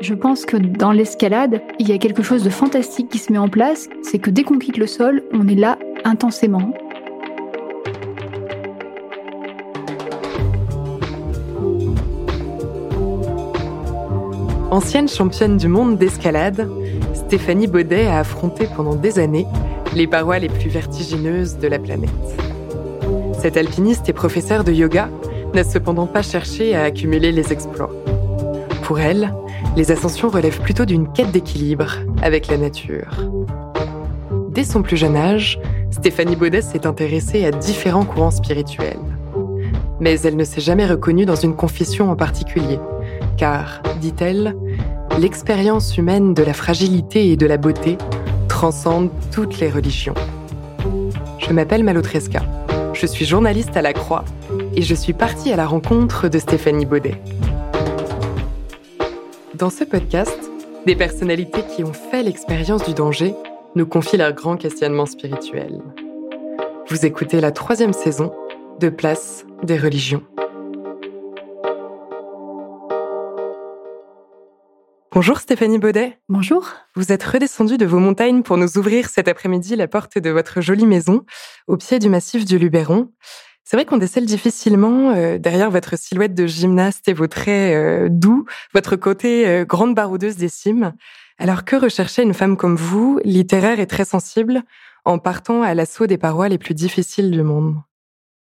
Je pense que dans l'escalade, il y a quelque chose de fantastique qui se met en place, c'est que dès qu'on quitte le sol, on est là intensément. Ancienne championne du monde d'escalade, Stéphanie Baudet a affronté pendant des années les parois les plus vertigineuses de la planète. Cette alpiniste et professeure de yoga n'a cependant pas cherché à accumuler les exploits. Pour elle, les ascensions relèvent plutôt d'une quête d'équilibre avec la nature. Dès son plus jeune âge, Stéphanie Baudet s'est intéressée à différents courants spirituels. Mais elle ne s'est jamais reconnue dans une confession en particulier, car, dit-elle, l'expérience humaine de la fragilité et de la beauté transcende toutes les religions. Je m'appelle Malotresca, je suis journaliste à la Croix et je suis partie à la rencontre de Stéphanie Baudet. Dans ce podcast, des personnalités qui ont fait l'expérience du danger nous confient leurs grands questionnements spirituels. Vous écoutez la troisième saison de Place des religions. Bonjour Stéphanie Baudet. Bonjour. Vous êtes redescendue de vos montagnes pour nous ouvrir cet après-midi la porte de votre jolie maison au pied du massif du Luberon. C'est vrai qu'on décèle difficilement euh, derrière votre silhouette de gymnaste et vos traits euh, doux, votre côté euh, grande baroudeuse des cimes. Alors que recherchait une femme comme vous, littéraire et très sensible, en partant à l'assaut des parois les plus difficiles du monde?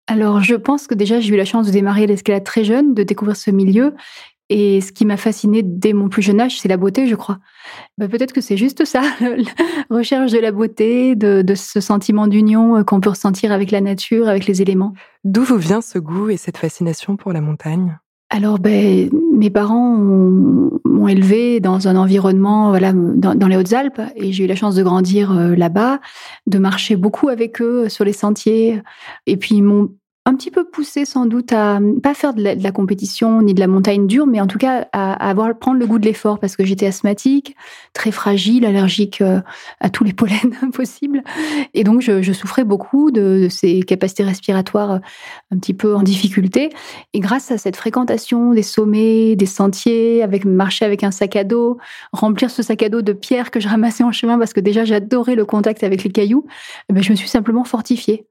Alors, je pense que déjà, j'ai eu la chance de démarrer l'escalade très jeune, de découvrir ce milieu. Et ce qui m'a fasciné dès mon plus jeune âge, c'est la beauté, je crois. Bah, peut-être que c'est juste ça, la recherche de la beauté, de, de ce sentiment d'union qu'on peut ressentir avec la nature, avec les éléments. D'où vous vient ce goût et cette fascination pour la montagne? Alors, ben, mes parents m'ont élevé dans un environnement, voilà, dans, dans les Hautes-Alpes, et j'ai eu la chance de grandir euh, là-bas, de marcher beaucoup avec eux sur les sentiers, et puis ils m'ont un petit peu poussé sans doute à pas faire de la, compétition ni de la montagne dure, mais en tout cas à, avoir prendre le goût de l'effort parce que j'étais asthmatique, très fragile, allergique euh, à tous les pollens possibles, et donc je, souffrais beaucoup de, ces capacités respiratoires euh, un petit peu en difficulté. Et grâce à cette fréquentation des sommets, des sentiers, avec marcher avec un sac à dos, remplir ce sac à dos de pierres que je ramassais en chemin parce que déjà j'adorais le contact avec les cailloux, eh ben, je me suis simplement fortifiée.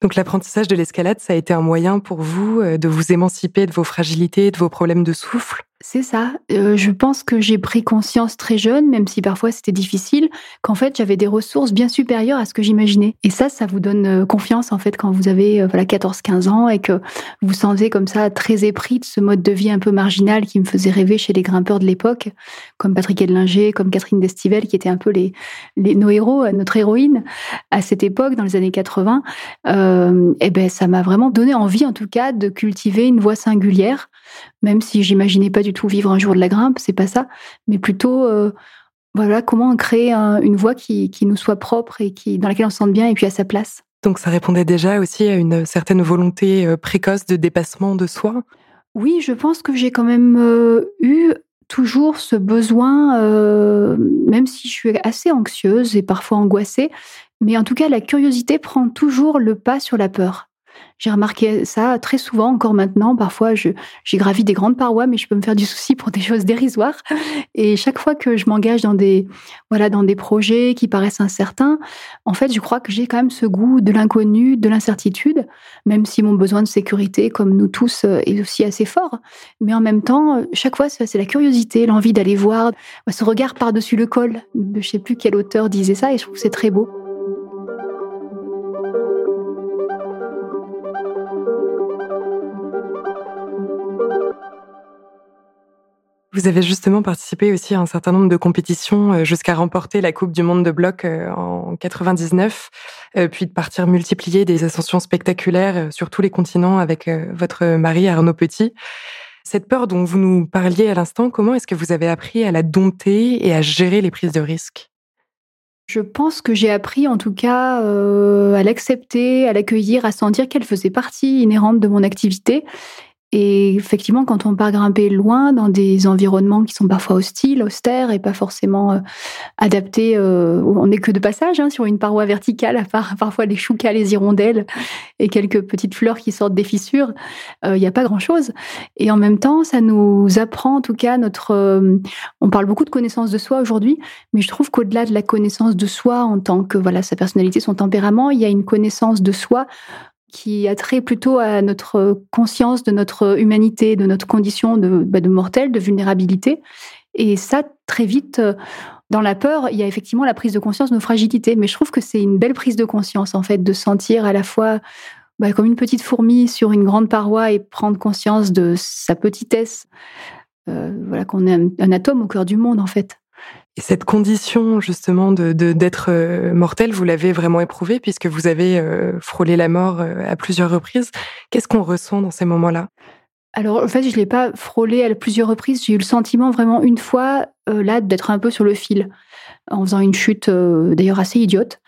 Donc l'apprentissage de l'escalade, ça a été un moyen pour vous euh, de vous émanciper de vos fragilités, de vos problèmes de souffle? C'est ça. Euh, je pense que j'ai pris conscience très jeune, même si parfois c'était difficile, qu'en fait j'avais des ressources bien supérieures à ce que j'imaginais. Et ça, ça vous donne euh, confiance en fait quand vous avez voilà 14-15 ans et que vous sentez comme ça très épris de ce mode de vie un peu marginal qui me faisait rêver chez les grimpeurs de l'époque, comme Patrick Edlinger, comme Catherine Destivelle, qui étaient un peu les, les nos héros, notre héroïne à cette époque dans les années 80. Euh, et ben ça m'a vraiment donné envie en tout cas de cultiver une voix singulière même si j'imaginais pas du tout vivre un jour de la grimpe, c'est pas ça, mais plutôt euh, voilà comment créer une voix qui, nous soit propre et qui dans laquelle on se sente bien et puis à sa place. Donc ça répondait déjà aussi à une certaine volonté euh, précoce de dépassement de soi? Oui, je pense que j'ai quand même euh, eu toujours ce besoin, même si je suis assez anxieuse et parfois angoissée, mais en tout cas la curiosité prend toujours le pas sur la peur. J'ai remarqué ça très souvent, encore maintenant. Parfois, j'ai gravi des grandes parois, mais je peux me faire du souci pour des choses dérisoires. Et chaque fois que je m'engage dans des, voilà, dans des projets qui paraissent incertains, en fait, je crois que j'ai quand même ce goût de l'inconnu, de l'incertitude, même si mon besoin de sécurité, comme nous tous, euh, est aussi assez fort. Mais en même temps, chaque fois, c'est la curiosité, l'envie d'aller voir, ce regard par-dessus le col. Je sais plus quel auteur disait ça, et je trouve que c'est très beau. Vous avez justement participé aussi à un certain nombre de compétitions euh, jusqu'à remporter la Coupe du Monde de bloc euh, en 99, euh, puis de partir multiplier des ascensions spectaculaires sur tous les continents avec votre mari Arnaud Petit. Cette peur dont vous nous parliez à l'instant, comment est-ce que vous avez appris à la dompter et à gérer les prises de risques? Je pense que j'ai appris en tout cas à l'accepter, à l'accueillir, à sentir qu'elle faisait partie inhérente de mon activité et effectivement, quand on part grimper loin dans des environnements qui sont parfois hostiles, austères et pas forcément euh, adaptés, euh, on n'est que de passage hein, sur une paroi verticale, à part parfois les choucas, les hirondelles et quelques petites fleurs qui sortent des fissures, euh, il n'y a pas grand-chose. Et en même temps, ça nous apprend en tout cas notre... on parle beaucoup de connaissance de soi aujourd'hui, mais je trouve qu'au-delà de la connaissance de soi en tant que voilà sa personnalité, son tempérament, il y a une connaissance de soi qui a trait plutôt à notre conscience de notre humanité, de notre condition de, bah, mortel, de vulnérabilité. Et ça, très vite, euh, dans la peur, il y a effectivement la prise de conscience de nos fragilités. Mais je trouve que c'est une belle prise de conscience, en fait, de sentir à la fois bah, comme une petite fourmi sur une grande paroi et prendre conscience de sa petitesse. Euh, voilà, qu'on est un atome au cœur du monde, en fait. Et cette condition justement de d'être euh, mortel, vous l'avez vraiment éprouvée puisque vous avez euh, frôlé la mort euh, à plusieurs reprises. Qu'est-ce qu'on ressent dans ces moments-là? Alors, en fait, je l'ai pas frôlé à plusieurs reprises. J'ai eu le sentiment vraiment une fois, là, d'être un peu sur le fil, en faisant une chute d'ailleurs assez idiote.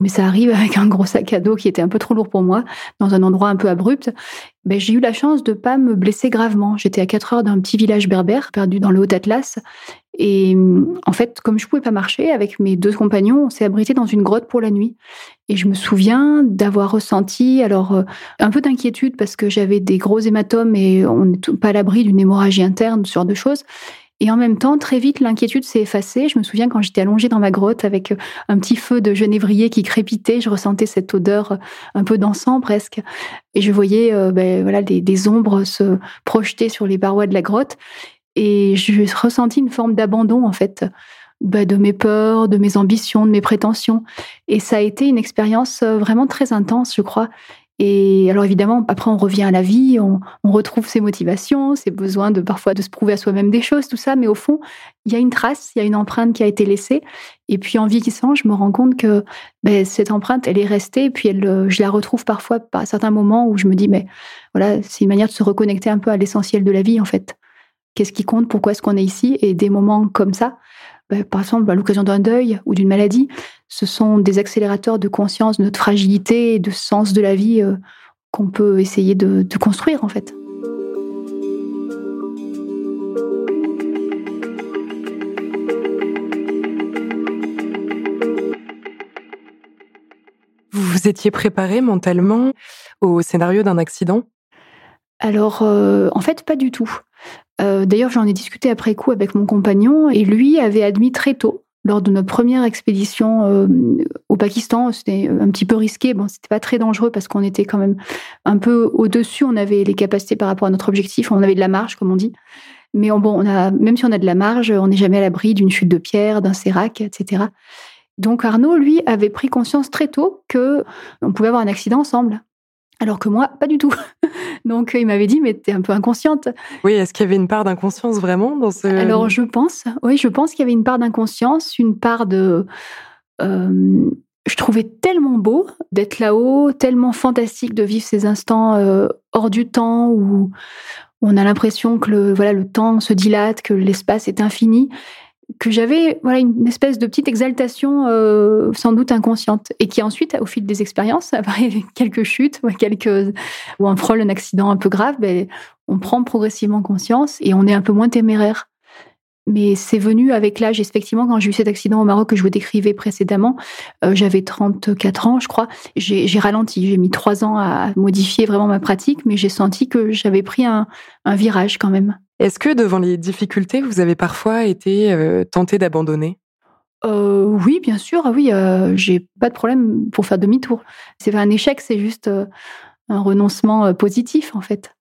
Mais ça arrive avec un gros sac à dos qui était un peu trop lourd pour moi, dans un endroit un peu abrupt. Ben, j'ai eu la chance de pas me blesser gravement. J'étais à 4 heures d'un petit village berbère, perdu dans le Haut-Atlas. Et en fait, comme je pouvais pas marcher, avec mes deux compagnons, on s'est abrité dans une grotte pour la nuit. Et je me souviens d'avoir ressenti alors euh, un peu d'inquiétude parce que j'avais des gros hématomes et on n'est pas à l'abri d'une hémorragie interne, ce genre de choses. Et en même temps, très vite, l'inquiétude s'est effacée. Je me souviens quand j'étais allongée dans ma grotte avec euh, un petit feu de genévrier qui crépitait, je ressentais cette odeur euh, un peu d'encens presque. Et je voyais ben, voilà, des, ombres se projeter sur les parois de la grotte. Et j'ai ressenti une forme d'abandon, en fait, bah, de mes peurs, de mes ambitions, de mes prétentions. Et ça a été une expérience euh, vraiment très intense, je crois. Et alors évidemment, après on revient à la vie, on, retrouve ses motivations, ses besoins de parfois de se prouver à soi-même des choses, tout ça. Mais au fond, il y a une trace, il y a une empreinte qui a été laissée. Et puis en vieillissant, je me rends compte que ben, cette empreinte, elle est restée. Et puis euh, je la retrouve parfois à certains moments où je me dis, mais voilà, c'est une manière de se reconnecter un peu à l'essentiel de la vie en fait. Qu'est-ce qui compte? Pourquoi est-ce qu'on est ici? Et des moments comme ça, bah, par exemple à l'occasion d'un deuil ou d'une maladie, ce sont des accélérateurs de conscience de notre fragilité et de sens de la vie euh, qu'on peut essayer de, de construire en fait. Vous vous étiez préparé mentalement au scénario d'un accident? Alors, euh, en fait, pas du tout. Euh, d'ailleurs, j'en ai discuté après coup avec mon compagnon et lui avait admis très tôt, lors de notre première expédition euh, au Pakistan, c'était un petit peu risqué. Bon, c'était pas très dangereux parce qu'on était quand même un peu au-dessus. On avait les capacités par rapport à notre objectif. On avait de la marge, comme on dit. Mais bon, on a, même si on a de la marge, on n'est jamais à l'abri d'une chute de pierre, d'un sérac, etc. Donc Arnaud, lui, avait pris conscience très tôt que on pouvait avoir un accident ensemble. Alors que moi, pas du tout. Donc il m'avait dit, mais t'es un peu inconsciente. Oui, est-ce qu'il y avait une part d'inconscience vraiment dans ce... Alors je pense, oui, je pense qu'il y avait une part d'inconscience, une part de... Euh, je trouvais tellement beau d'être là-haut, tellement fantastique de vivre ces instants euh, hors du temps où on a l'impression que le, voilà, le temps se dilate, que l'espace est infini que j'avais voilà une espèce de petite exaltation euh, sans doute inconsciente et qui ensuite au fil des expériences après quelques chutes ou quelques ou un frôle un accident un peu grave ben, on prend progressivement conscience et on est un peu moins téméraire. Mais c'est venu avec l'âge. Effectivement quand j'ai eu cet accident au Maroc que je vous décrivais précédemment euh, j'avais 34 ans je crois j'ai ralenti. J'ai mis trois ans à modifier vraiment ma pratique mais j'ai senti que j'avais pris un, un virage quand même est-ce que devant les difficultés, vous avez parfois été euh, tenté d'abandonner? Euh, oui, bien sûr. Oui, euh, j'ai pas de problème pour faire demi-tour. C'est pas un échec, c'est juste un renoncement positif en fait.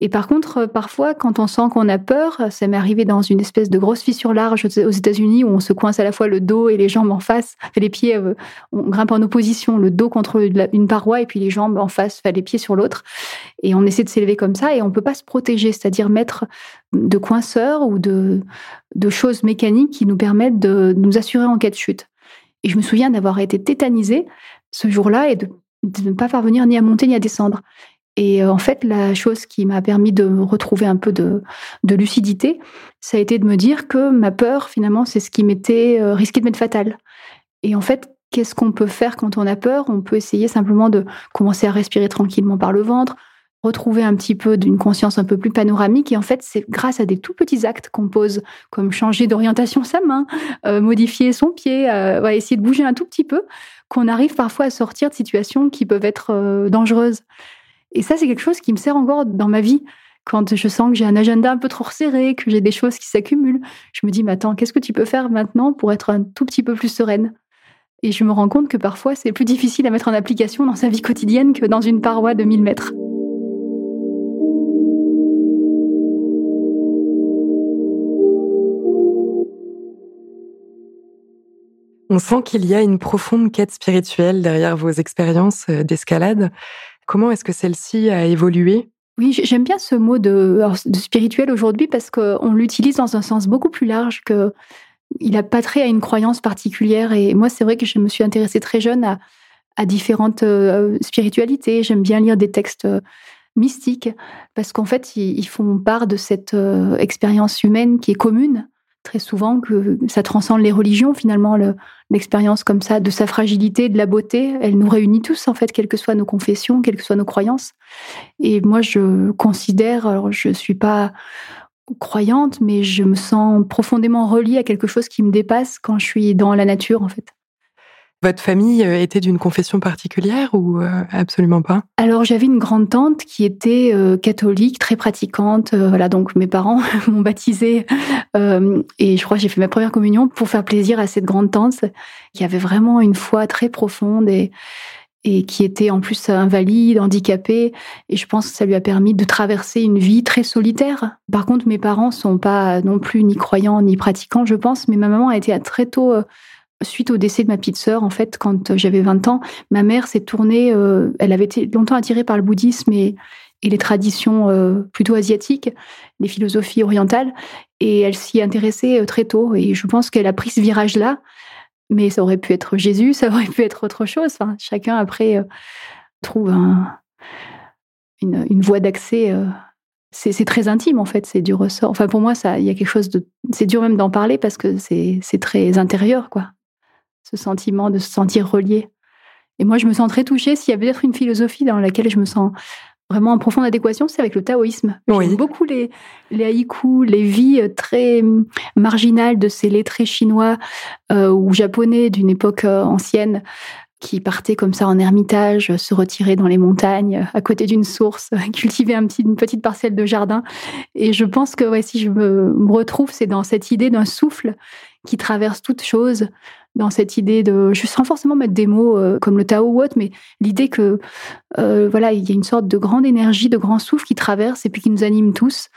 Et par contre, euh, parfois, quand on sent qu'on a peur, ça m'est arrivé dans une espèce de grosse fissure large aux États-Unis où on se coince à la fois le dos et les jambes en face, les pieds, euh, on grimpe en opposition, le dos contre une paroi et puis les jambes en face, les pieds sur l'autre. Et on essaie de s'élever comme ça et on peut pas se protéger, c'est-à-dire mettre de coinceurs ou de, de choses mécaniques qui nous permettent de nous assurer en cas de chute. Et je me souviens d'avoir été tétanisée ce jour-là et de ne pas parvenir ni à monter ni à descendre. Et euh, en fait, la chose qui m'a permis de retrouver un peu de, lucidité, ça a été de me dire que ma peur, finalement, c'est ce qui m'était euh, risqué de m'être fatal. Et en fait, qu'est-ce qu'on peut faire quand on a peur? On peut essayer simplement de commencer à respirer tranquillement par le ventre, retrouver un petit peu d'une conscience un peu plus panoramique. Et en fait, c'est grâce à des tout petits actes qu'on pose, comme changer d'orientation sa main, euh, modifier son pied, essayer de bouger un tout petit peu, qu'on arrive parfois à sortir de situations qui peuvent être dangereuses. Et ça, c'est quelque chose qui me sert encore dans ma vie. Quand je sens que j'ai un agenda un peu trop resserré, que j'ai des choses qui s'accumulent, je me dis, mais attends, qu'est-ce que tu peux faire maintenant pour être un tout petit peu plus sereine? Et je me rends compte que parfois, c'est plus difficile à mettre en application dans sa vie quotidienne que dans une paroi de 1000 mètres. On sent qu'il y a une profonde quête spirituelle derrière vos expériences euh, d'escalade. Comment est-ce que celle-ci a évolué? Oui, j'aime bien ce mot de, spirituel aujourd'hui parce qu'on l'utilise dans un sens beaucoup plus large que il n'a pas trait à une croyance particulière. Et moi, c'est vrai que je me suis intéressée très jeune à, différentes euh, spiritualités. J'aime bien lire des textes euh, mystiques parce qu'en fait, ils, font part de cette euh, expérience humaine qui est commune très souvent que ça transcende les religions finalement l'expérience comme ça de sa fragilité de la beauté. Elle nous réunit tous en fait quelles que soient nos confessions quelles que soient nos croyances. Et moi je considère alors je suis pas croyante mais je me sens profondément reliée à quelque chose qui me dépasse quand je suis dans la nature en fait votre famille euh, était d'une confession particulière ou euh, absolument pas? Alors j'avais une grande tante qui était euh, catholique, très pratiquante. voilà, donc mes parents m'ont baptisée et je crois que j'ai fait ma première communion pour faire plaisir à cette grande tante qui avait vraiment une foi très profonde et et qui était en plus invalide, handicapée. Et je pense que ça lui a permis de traverser une vie très solitaire. Par contre, mes parents sont pas non plus ni croyants ni pratiquants, je pense, mais ma maman a été très tôt suite au décès de ma petite sœur, en fait, quand j'avais 20 ans, ma mère s'est tournée, euh, elle avait été longtemps attirée par le bouddhisme et, les traditions euh, plutôt asiatiques, les philosophies orientales, et elle s'y intéressait euh, très tôt. Et je pense qu'elle a pris ce virage-là, mais ça aurait pu être Jésus, ça aurait pu être autre chose. Enfin, chacun, après, trouve une, voie d'accès. c'est très intime, en fait, c'est du ressort. Enfin, pour moi, il y a quelque chose de... C'est dur même d'en parler parce que c'est très intérieur, quoi ce sentiment de se sentir relié. Et moi, je me sens très touchée. S'il y a peut-être une philosophie dans laquelle je me sens vraiment en profonde adéquation, c'est avec le taoïsme. J'aime beaucoup les, les haïkus, les vies très marginales de ces lettrés chinois euh, ou japonais d'une époque euh, ancienne qui partaient comme ça en ermitage, se retirer dans les montagnes, à côté d'une source, cultiver un petit, une petite parcelle de jardin. Et je pense que ouais, si je me, retrouve, c'est dans cette idée d'un souffle qui traverse toute chose, dans cette idée de, je sans forcément mettre des mots euh, comme le Tao ou autre, mais l'idée que euh, voilà, il y a une sorte de grande énergie, de grand souffle qui traverse et puis qui nous anime tous.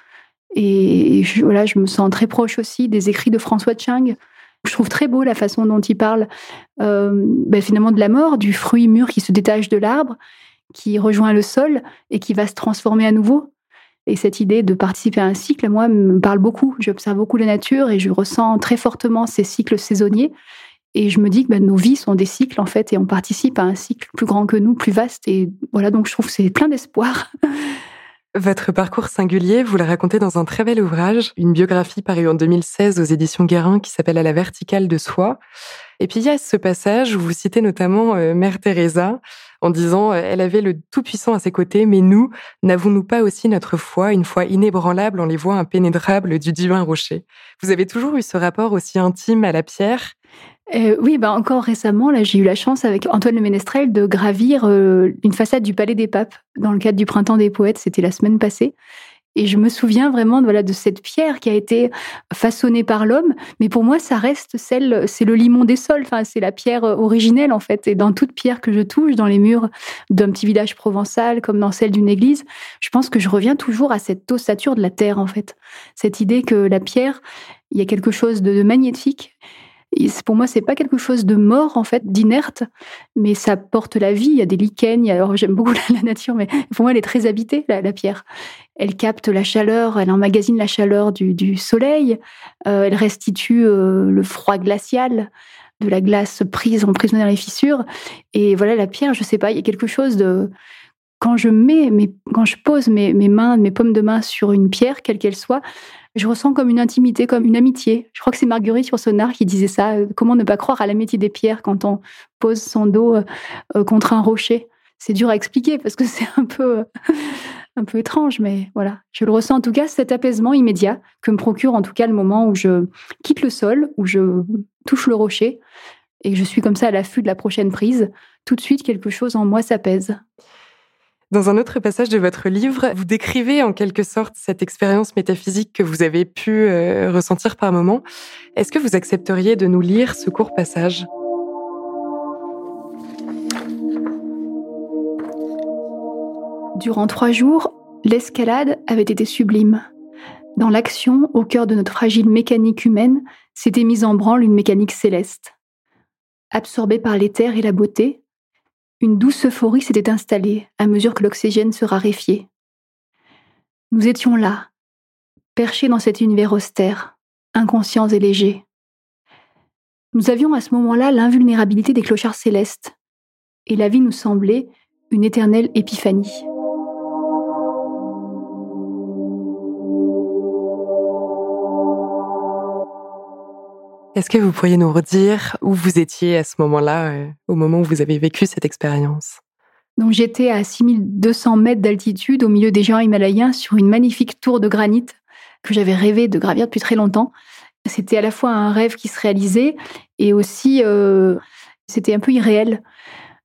Et, je, voilà, je me sens très proche aussi des écrits de François Chang. Je trouve très beau la façon dont il parle euh, ben finalement de la mort, du fruit mûr qui se détache de l'arbre, qui rejoint le sol et qui va se transformer à nouveau. Et cette idée de participer à un cycle, moi, me parle beaucoup. J'observe beaucoup la nature et je ressens très fortement ces cycles saisonniers. Et je me dis que ben, nos vies sont des cycles, en fait, et on participe à un cycle plus grand que nous, plus vaste. Et voilà, donc je trouve que c'est plein d'espoir. Votre parcours singulier, vous le racontez dans un très bel ouvrage, une biographie parue en 2016 aux éditions Guérin qui s'appelle À la verticale de soi. Et puis il y a ce passage où vous citez notamment euh, Mère Teresa en disant euh, elle avait le Tout-Puissant à ses côtés, mais nous, n'avons-nous pas aussi notre foi, une foi inébranlable en les voies impénétrables du divin rocher? Vous avez toujours eu ce rapport aussi intime à la pierre? Euh, oui, bah encore récemment, là, j'ai eu la chance avec Antoine Le Ménestrel de gravir une façade du Palais des Papes dans le cadre du Printemps des Poètes. C'était la semaine passée. Et je me souviens vraiment de cette pierre qui a été façonnée par l'homme. Mais pour moi, ça reste celle, c'est le limon des sols. Enfin, c'est la pierre originelle, en fait. Et dans toute pierre que je touche, dans les murs d'un petit village provençal, comme dans celle d'une église, je pense que je reviens toujours à cette ossature de la terre, en fait. Cette idée que la pierre, il y a quelque chose de magnétique pour moi, c'est pas quelque chose de mort, en fait, d'inerte, mais ça porte la vie. Il y a des lichens. Alors, j'aime beaucoup la, nature, mais pour moi, elle est très habitée, la, pierre. Elle capte la chaleur, elle emmagasine la chaleur du, soleil, euh, elle restitue euh, le froid glacial de la glace prise, emprisonnée dans les fissures. Et voilà, la pierre, je sais pas, il y a quelque chose de quand je mets, quand je pose mes, mains, mes paumes de main sur une pierre, quelle qu'elle soit, je ressens comme une intimité, comme une amitié. Je crois que c'est Marguerite Yourcenar qui disait ça. Euh, comment ne pas croire à l'amitié des pierres quand on pose son dos contre un rocher? C'est dur à expliquer parce que c'est un peu, un peu étrange, mais voilà. Je le ressens en tout cas, cet apaisement immédiat que me procure en tout cas le moment où je quitte le sol, où je touche le rocher et que je suis comme ça à l'affût de la prochaine prise. Tout de suite, quelque chose en moi s'apaise. Dans un autre passage de votre livre, vous décrivez en quelque sorte cette expérience métaphysique que vous avez pu euh, ressentir par moments. Est-ce que vous accepteriez de nous lire ce court passage? Durant trois jours, l'escalade avait été sublime. Dans l'action, au cœur de notre fragile mécanique humaine, s'était mise en branle une mécanique céleste. Absorbée par l'éther et la beauté, une douce euphorie s'était installée à mesure que l'oxygène se raréfiait. Nous étions là, perchés dans cet univers austère, inconscients et légers. Nous avions à ce moment-là l'invulnérabilité des clochards célestes, et la vie nous semblait une éternelle épiphanie. Est-ce que vous pourriez nous redire où vous étiez à ce moment-là, euh, au moment où vous avez vécu cette expérience? Donc j'étais à 6200 mètres d'altitude au milieu des géants himalayens sur une magnifique tour de granit que j'avais rêvé de gravir depuis très longtemps. C'était à la fois un rêve qui se réalisait et aussi euh, c'était un peu irréel.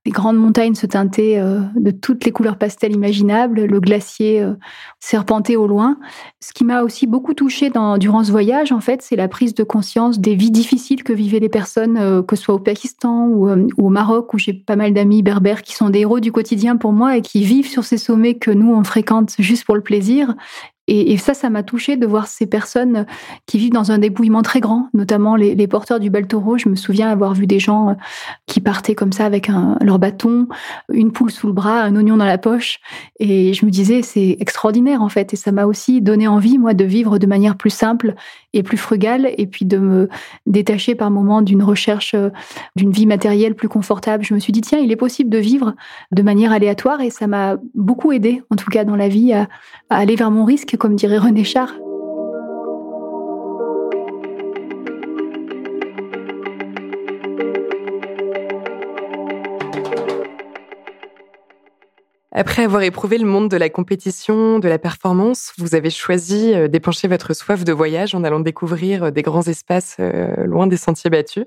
Les grandes montagnes se teintaient euh, de toutes les couleurs pastel imaginables, le glacier euh, serpentait au loin. Ce qui m'a aussi beaucoup touchée durant ce voyage, en fait, c'est la prise de conscience des vies difficiles que vivaient les personnes, euh, que ce soit au Pakistan ou, au Maroc, où j'ai pas mal d'amis berbères qui sont des héros du quotidien pour moi et qui vivent sur ces sommets que nous, on fréquente juste pour le plaisir et, ça, ça m'a touché de voir ces personnes qui vivent dans un débouillement très grand, notamment les, porteurs du Bel Taureau. Je me souviens avoir vu des gens euh, qui partaient comme ça avec leur bâton, une poule sous le bras, un oignon dans la poche. Et je me disais, c'est extraordinaire en fait. Et ça m'a aussi donné envie, moi, de vivre de manière plus simple et plus frugale, et puis de me détacher par moments d'une recherche euh, d'une vie matérielle plus confortable. Je me suis dit, tiens, il est possible de vivre de manière aléatoire, et ça m'a beaucoup aidé, en tout cas dans la vie, à aller vers mon risque comme dirait René Char. Après avoir éprouvé le monde de la compétition, de la performance, vous avez choisi euh, d'épancher votre soif de voyage en allant découvrir euh, des grands espaces euh, loin des sentiers battus.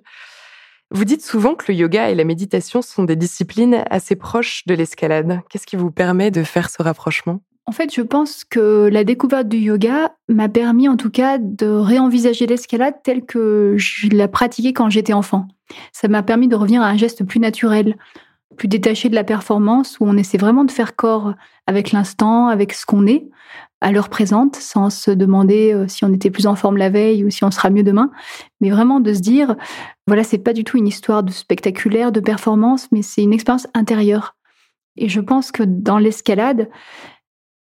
Vous dites souvent que le yoga et la méditation sont des disciplines assez proches de l'escalade. Qu'est-ce qui vous permet de faire ce rapprochement? En fait, je pense que la découverte du yoga m'a permis en tout cas de réenvisager l'escalade telle que je la pratiquais quand j'étais enfant. Ça m'a permis de revenir à un geste plus naturel, plus détaché de la performance, où on essaie vraiment de faire corps avec l'instant, avec ce qu'on est, à l'heure présente, sans se demander euh, si on était plus en forme la veille ou si on sera mieux demain, mais vraiment de se dire, voilà, c'est pas du tout une histoire de spectaculaire, de performance, mais c'est une expérience intérieure. Et je pense que dans l'escalade,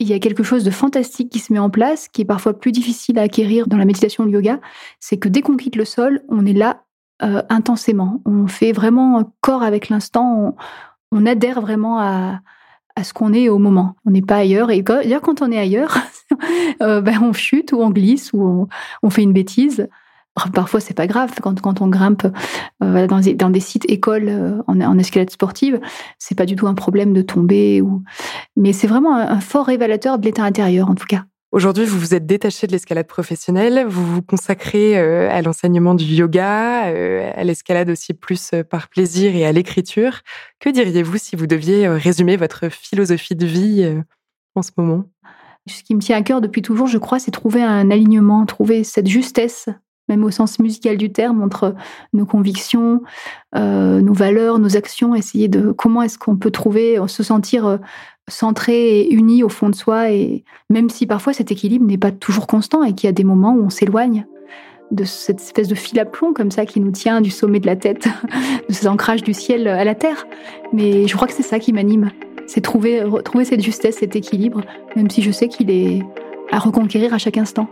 il y a quelque chose de fantastique qui se met en place, qui est parfois plus difficile à acquérir dans la méditation le yoga, c'est que dès qu'on quitte le sol, on est là euh, intensément. On fait vraiment corps avec l'instant, on, adhère vraiment à, ce qu'on est au moment. On n'est pas ailleurs. Et d'ailleurs, quand on est ailleurs, euh, ben, on chute ou on glisse ou on fait une bêtise. Parfois, c'est pas grave quand, quand on grimpe euh, dans, des, dans, des, sites écoles euh, en, en, escalade sportive, c'est pas du tout un problème de tomber. Ou... Mais c'est vraiment un, fort révélateur de l'état intérieur, en tout cas. Aujourd'hui, vous vous êtes détaché de l'escalade professionnelle, vous vous consacrez euh, à l'enseignement du yoga, à l'escalade aussi plus par plaisir et à l'écriture. Que diriez-vous si vous deviez résumer votre philosophie de vie en ce moment? Ce qui me tient à cœur depuis toujours, je crois, c'est trouver un alignement, trouver cette justesse, même au sens musical du terme, entre nos convictions, euh, nos valeurs, nos actions, essayer de comment est-ce qu'on peut trouver, se sentir euh, centré et uni au fond de soi, et même si parfois cet équilibre n'est pas toujours constant et qu'il y a des moments où on s'éloigne de cette espèce de fil à plomb comme ça qui nous tient du sommet de la tête, de cet ancrage du ciel à la terre. Mais je crois que c'est ça qui m'anime, c'est trouver, retrouver cette justesse, cet équilibre, même si je sais qu'il est à reconquérir à chaque instant.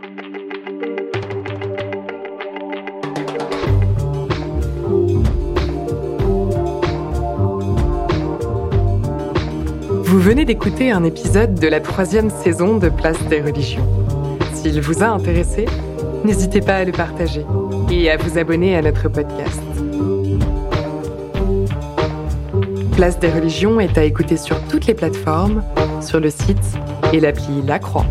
Vous venez d'écouter un épisode de la troisième saison de Place des religions. S'il vous a intéressé, n'hésitez pas à le partager et à vous abonner à notre podcast. Place des religions est à écouter sur toutes les plateformes, sur le site et l'appli La Croix.